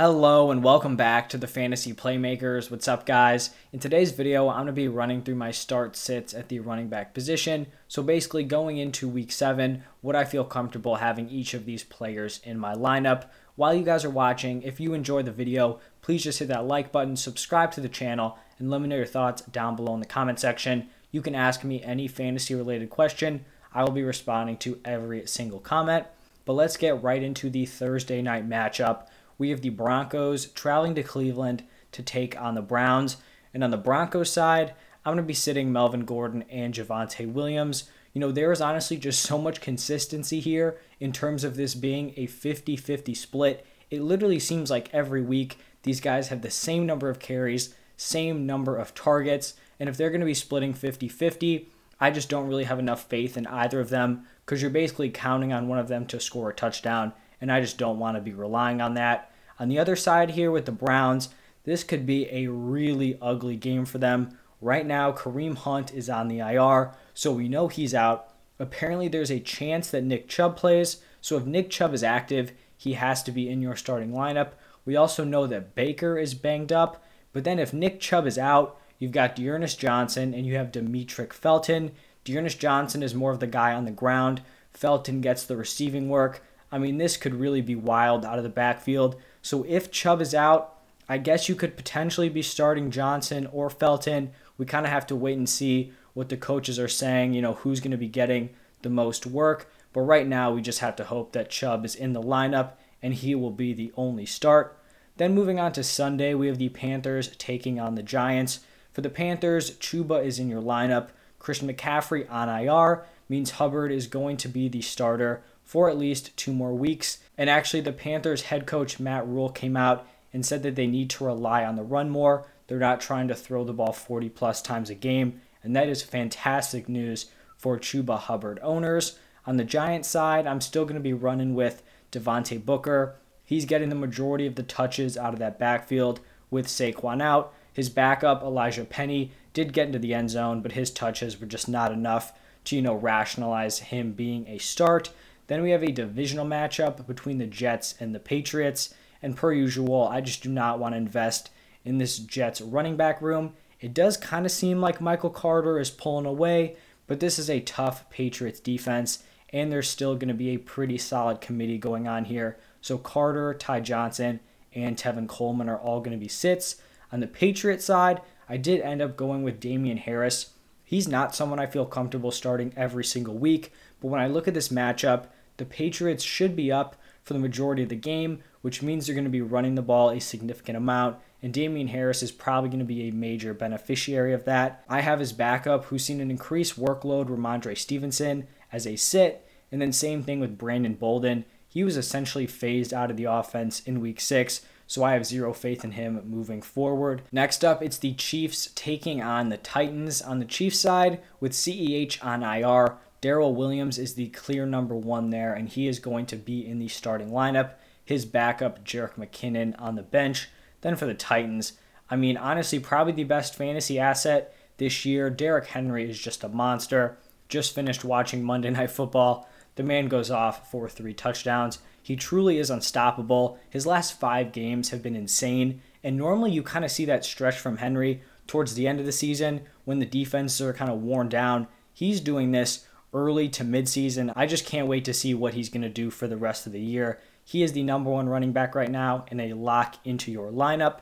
Hello and welcome back to the Fantasy Playmakers. What's up, guys? In today's video, I'm going to be running through my start sits at the running back position. So, basically, going into week seven, would I feel comfortable having each of these players in my lineup? While you guys are watching, if you enjoyed the video, please just hit that like button, subscribe to the channel, and let me know your thoughts down below in the comment section. You can ask me any fantasy related question. I will be responding to every single comment. But let's get right into the Thursday night matchup we have the Broncos traveling to Cleveland to take on the Browns. And on the Broncos side, I'm going to be sitting Melvin Gordon and Javonte Williams. You know, there is honestly just so much consistency here in terms of this being a 50 50 split. It literally seems like every week these guys have the same number of carries, same number of targets. And if they're going to be splitting 50 50, I just don't really have enough faith in either of them because you're basically counting on one of them to score a touchdown and I just don't want to be relying on that. On the other side here with the Browns, this could be a really ugly game for them. Right now, Kareem Hunt is on the IR, so we know he's out. Apparently, there's a chance that Nick Chubb plays, so if Nick Chubb is active, he has to be in your starting lineup. We also know that Baker is banged up, but then if Nick Chubb is out, you've got D'Ernest Johnson and you have Demetric Felton. D'Ernest Johnson is more of the guy on the ground. Felton gets the receiving work. I mean, this could really be wild out of the backfield. So if Chubb is out, I guess you could potentially be starting Johnson or Felton. We kind of have to wait and see what the coaches are saying, you know, who's going to be getting the most work. But right now, we just have to hope that Chubb is in the lineup and he will be the only start. Then moving on to Sunday, we have the Panthers taking on the Giants. For the Panthers, Chuba is in your lineup. Christian McCaffrey on IR means Hubbard is going to be the starter for at least two more weeks. And actually, the Panthers head coach Matt Rhule came out and said that they need to rely on the run more. They're not trying to throw the ball 40 plus times a game. And that is fantastic news for Chuba Hubbard owners. On the Giants side, I'm still going to be running with Devontae Booker. He's getting the majority of the touches out of that backfield with Saquon out. His backup, Elijah Penny, did get into the end zone, but his touches were just not enough to, you know, rationalize him being a start. Then we have a divisional matchup between the Jets and the Patriots. And per usual, I just do not want to invest in this Jets running back room. It does kind of seem like Michael Carter is pulling away, but this is a tough Patriots defense, and there's still going to be a pretty solid committee going on here. So Carter, Ty Johnson, and Tevin Coleman are all going to be sits. On the Patriot side, I did end up going with Damien Harris. He's not someone I feel comfortable starting every single week, but when I look at this matchup, the Patriots should be up for the majority of the game, which means they're going to be running the ball a significant amount. And Damien Harris is probably going to be a major beneficiary of that. I have his backup, who's seen an increased workload, Rhamondre Stevenson, as a sit. And then same thing with Brandon Bolden. He was essentially phased out of the offense in week six, so I have zero faith in him moving forward. Next up, it's the Chiefs taking on the Titans. On the Chiefs side, with CEH on IR, Darrel Williams is the clear number one there, and he is going to be in the starting lineup. His backup, Jerick McKinnon, on the bench. Then for the Titans, I mean, honestly, probably the best fantasy asset this year. Derrick Henry is just a monster. Just finished watching Monday Night Football. The man goes off for three touchdowns. He truly is unstoppable. His last five games have been insane. And normally you kind of see that stretch from Henry towards the end of the season when the defenses are kind of worn down. He's doing this early to midseason. I just can't wait to see what he's going to do for the rest of the year. He is the number one running back right now and a lock into your lineup.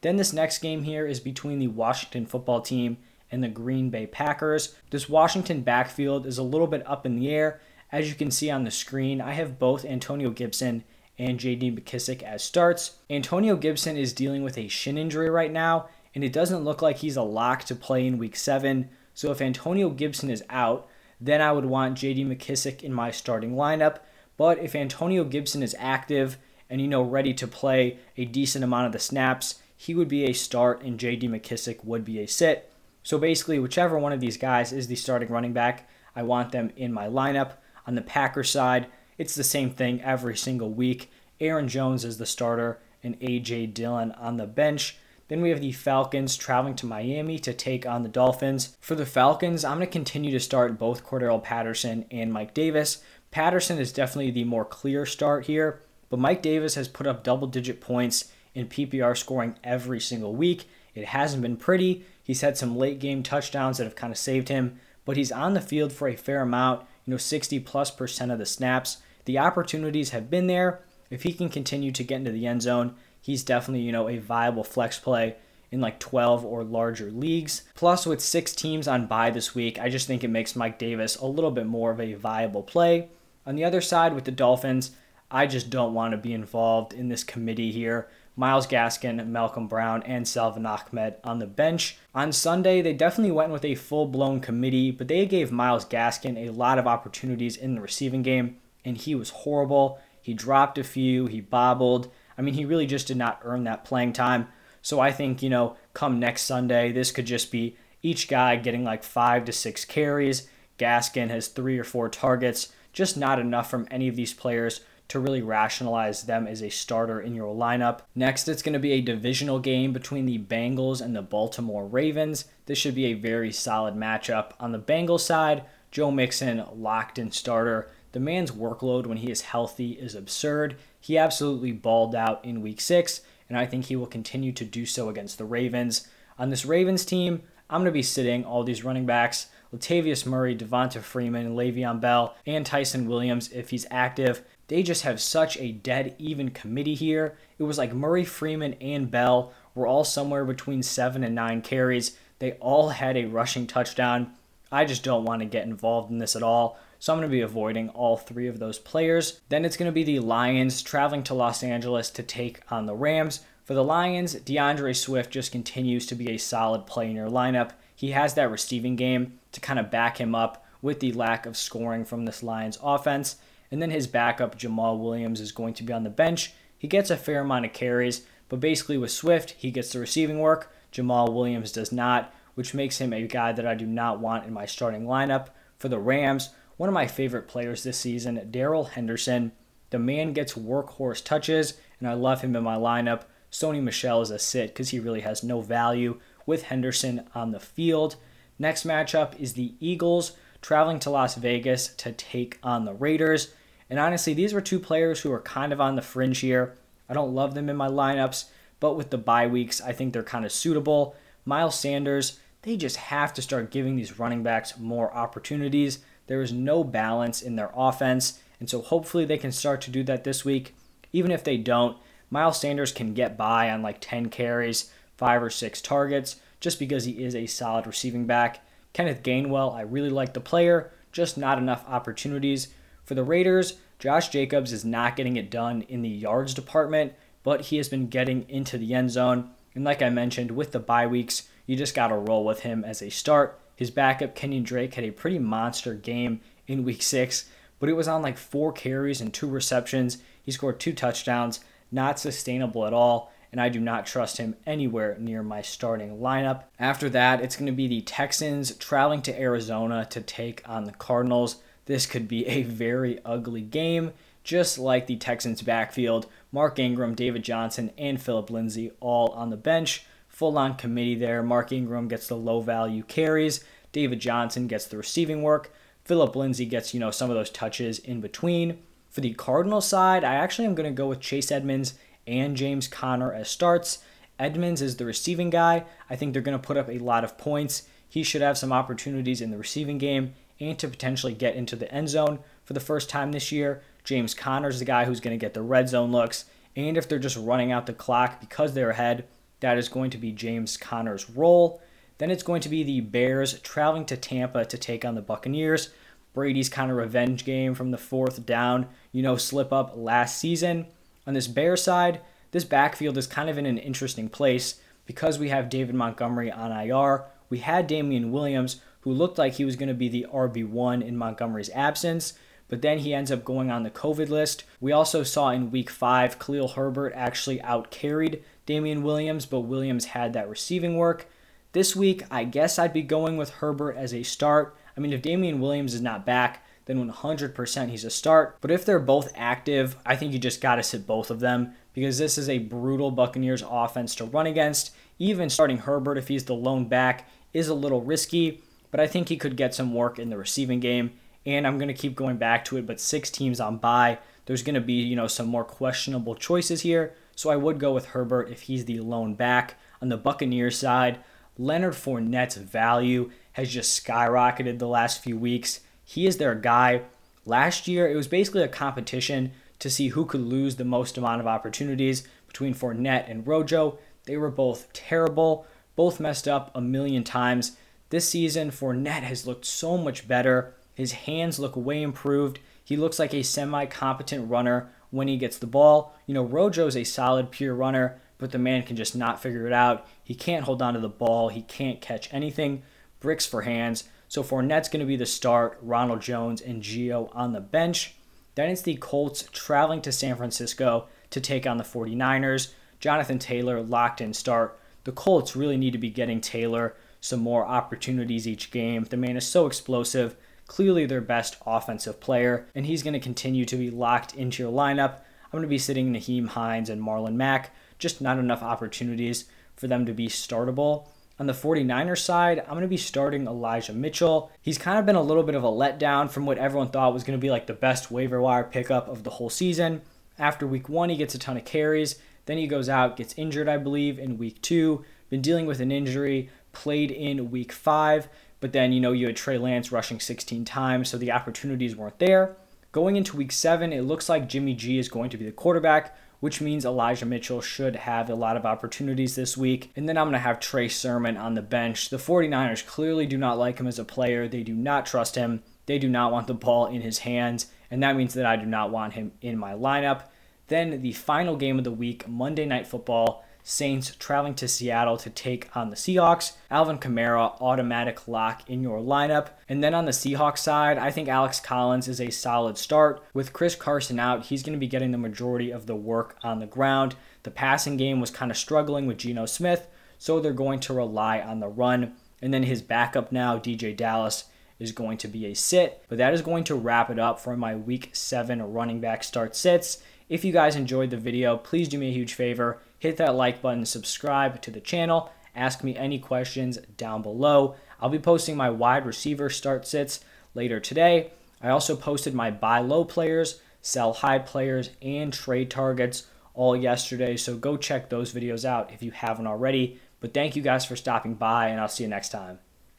Then this next game here is between the Washington football team and the Green Bay Packers. This Washington backfield is a little bit up in the air. As you can see on the screen, I have both Antonio Gibson and JD McKissic as starts. Antonio Gibson is dealing with a shin injury right now, and it doesn't look like he's a lock to play in week seven. So if Antonio Gibson is out, then I would want JD McKissic in my starting lineup. But if Antonio Gibson is active and you know ready to play a decent amount of the snaps, he would be a start and JD McKissic would be a sit. So basically, whichever one of these guys is the starting running back, I want them in my lineup. On the Packers side, it's the same thing every single week. Aaron Jones is the starter and AJ Dillon on the bench. Then we have the Falcons traveling to Miami to take on the Dolphins. For the Falcons, I'm going to continue to start both Cordarrelle Patterson and Mike Davis. Patterson is definitely the more clear start here, but Mike Davis has put up double digit points in PPR scoring every single week. It hasn't been pretty. He's had some late game touchdowns that have kind of saved him, but he's on the field for a fair amount, you know, 60 plus percent of the snaps. The opportunities have been there. If he can continue to get into the end zone, he's definitely, you know, a viable flex play in like 12 or larger leagues. Plus, with six teams on bye this week, I just think it makes Mike Davis a little bit more of a viable play. On the other side, with the Dolphins, I just don't want to be involved in this committee here. Myles Gaskin, Malcolm Brown, and Salvon Ahmed on the bench. On Sunday, they definitely went with a full blown committee, but they gave Myles Gaskin a lot of opportunities in the receiving game, and he was horrible. He dropped a few, he bobbled. I mean, he really just did not earn that playing time. So I think, you know, come next Sunday, this could just be each guy getting like five to six carries. Gaskin has three or four targets, just not enough from any of these players to really rationalize them as a starter in your lineup. Next, it's going to be a divisional game between the Bengals and the Baltimore Ravens. This should be a very solid matchup. On the Bengals side, Joe Mixon, locked in starter. The man's workload when he is healthy is absurd. He absolutely balled out in week six, and I think he will continue to do so against the Ravens. On this Ravens team, I'm going to be sitting all these running backs Latavius Murray, Devonta Freeman, Le'Veon Bell, and Ty'Son Williams if he's active. They just have such a dead even committee here. It was like Murray, Freeman, and Bell were all somewhere between seven and nine carries. They all had a rushing touchdown. I just don't want to get involved in this at all. So I'm going to be avoiding all three of those players. Then it's going to be the Lions traveling to Los Angeles to take on the Rams. For the Lions, D'Andre Swift just continues to be a solid play in your lineup. He has that receiving game to kind of back him up with the lack of scoring from this Lions offense. And then his backup, Jamaal Williams, is going to be on the bench. He gets a fair amount of carries, but basically with Swift, he gets the receiving work. Jamaal Williams does not, which makes him a guy that I do not want in my starting lineup. For the Rams, one of my favorite players this season, Darrell Henderson. The man gets workhorse touches, and I love him in my lineup. Sony Michel is a sit because he really has no value with Henderson on the field. Next matchup is the Eagles traveling to Las Vegas to take on the Raiders. And honestly, these were two players who are kind of on the fringe here. I don't love them in my lineups, but with the bye weeks, I think they're kind of suitable. Miles Sanders, they just have to start giving these running backs more opportunities. There is no balance in their offense, and so hopefully they can start to do that this week. Even if they don't, Miles Sanders can get by on like 10 carries, 5 or 6 targets, just because he is a solid receiving back. Kenneth Gainwell, I really like the player, just not enough opportunities. For the Raiders, Josh Jacobs is not getting it done in the yards department, but he has been getting into the end zone. And like I mentioned, with the bye weeks, you just got to roll with him as a start. His backup, Kenyan Drake, had a pretty monster game in week six, but it was on like four carries and two receptions. He scored two touchdowns, not sustainable at all, and I do not trust him anywhere near my starting lineup. After that, it's going to be the Texans traveling to Arizona to take on the Cardinals. This could be a very ugly game, just like the Texans' backfield. Mark Ingram, David Johnson, and Phillip Lindsay all on the bench. Full on committee there. Mark Ingram gets the low value carries. David Johnson gets the receiving work. Phillip Lindsay gets, you know, some of those touches in between. For the Cardinal side, I actually am going to go with Chase Edmonds and James Conner as starts. Edmonds is the receiving guy. I think they're going to put up a lot of points. He should have some opportunities in the receiving game and to potentially get into the end zone for the first time this year. James Conner is the guy who's going to get the red zone looks. And if they're just running out the clock because they're ahead, that is going to be James Conner's role. Then it's going to be the Bears traveling to Tampa to take on the Buccaneers. Brady's kind of revenge game from the fourth down, you know, slip up last season. On this Bear side, this backfield is kind of in an interesting place because we have David Montgomery on IR. We had Damien Williams, who looked like he was going to be the RB1 in Montgomery's absence, but then he ends up going on the COVID list. We also saw in week five, Khalil Herbert actually out carried Damien Williams, but Williams had that receiving work. This week, I guess I'd be going with Herbert as a start. I mean, if Damien Williams is not back, then 100% he's a start. But if they're both active, I think you just got to sit both of them because this is a brutal Buccaneers offense to run against. Even starting Herbert, if he's the lone back, is a little risky but I think he could get some work in the receiving game. And I'm going to keep going back to it, but six teams on bye. there's going to be, you know, some more questionable choices here. So I would go with Herbert if he's the lone back. On the Buccaneers side, Leonard Fournette's value has just skyrocketed the last few weeks. He is their guy. Last year, it was basically a competition to see who could lose the most amount of opportunities between Fournette and Rojo. They were both terrible, both messed up a million times. This season, Fournette has looked so much better. His hands look way improved. He looks like a semi competent runner when he gets the ball. You know, Rojo's a solid pure runner, but the man can just not figure it out. He can't hold on to the ball, he can't catch anything. Bricks for hands. So Fournette's going to be the start, Ronald Jones and Gio on the bench. Then it's the Colts traveling to San Francisco to take on the 49ers. Jonathan Taylor locked in start. The Colts really need to be getting Taylor some more opportunities each game. The man is so explosive clearly their best offensive player, and he's going to continue to be locked into your lineup. I'm going to be sitting Nyheim Hines and Marlon Mack, just not enough opportunities for them to be startable. On the 49ers side, I'm going to be starting Elijah Mitchell. He's kind of been a little bit of a letdown from what everyone thought was going to be like the best waiver wire pickup of the whole season. After week one, he gets a ton of carries. Then he goes out, gets injured, I believe, in week two. Been dealing with an injury, played in week five. But then, you know, you had Trey Lance rushing 16 times, so the opportunities weren't there. Going into week seven, it looks like Jimmy G is going to be the quarterback, which means Elijah Mitchell should have a lot of opportunities this week. And then I'm going to have Trey Sermon on the bench. The 49ers clearly do not like him as a player, they do not trust him, they do not want the ball in his hands, and that means that I do not want him in my lineup. Then the final game of the week, Monday Night Football. Saints traveling to Seattle to take on the Seahawks. Alvin Kamara, automatic lock in your lineup. And then on the Seahawks side, I think Alex Collins is a solid start. With Chris Carson out, he's going to be getting the majority of the work on the ground. The passing game was kind of struggling with Geno Smith, so they're going to rely on the run. And then his backup now, DeeJay Dallas, is going to be a sit. But that is going to wrap it up for my week seven running back start sits. If you guys enjoyed the video, please do me a huge favor. Hit that like button, subscribe to the channel, ask me any questions down below. I'll be posting my wide receiver start sits later today. I also posted my buy low players, sell high players, and trade targets all yesterday. So go check those videos out if you haven't already. But thank you guys for stopping by, and I'll see you next time.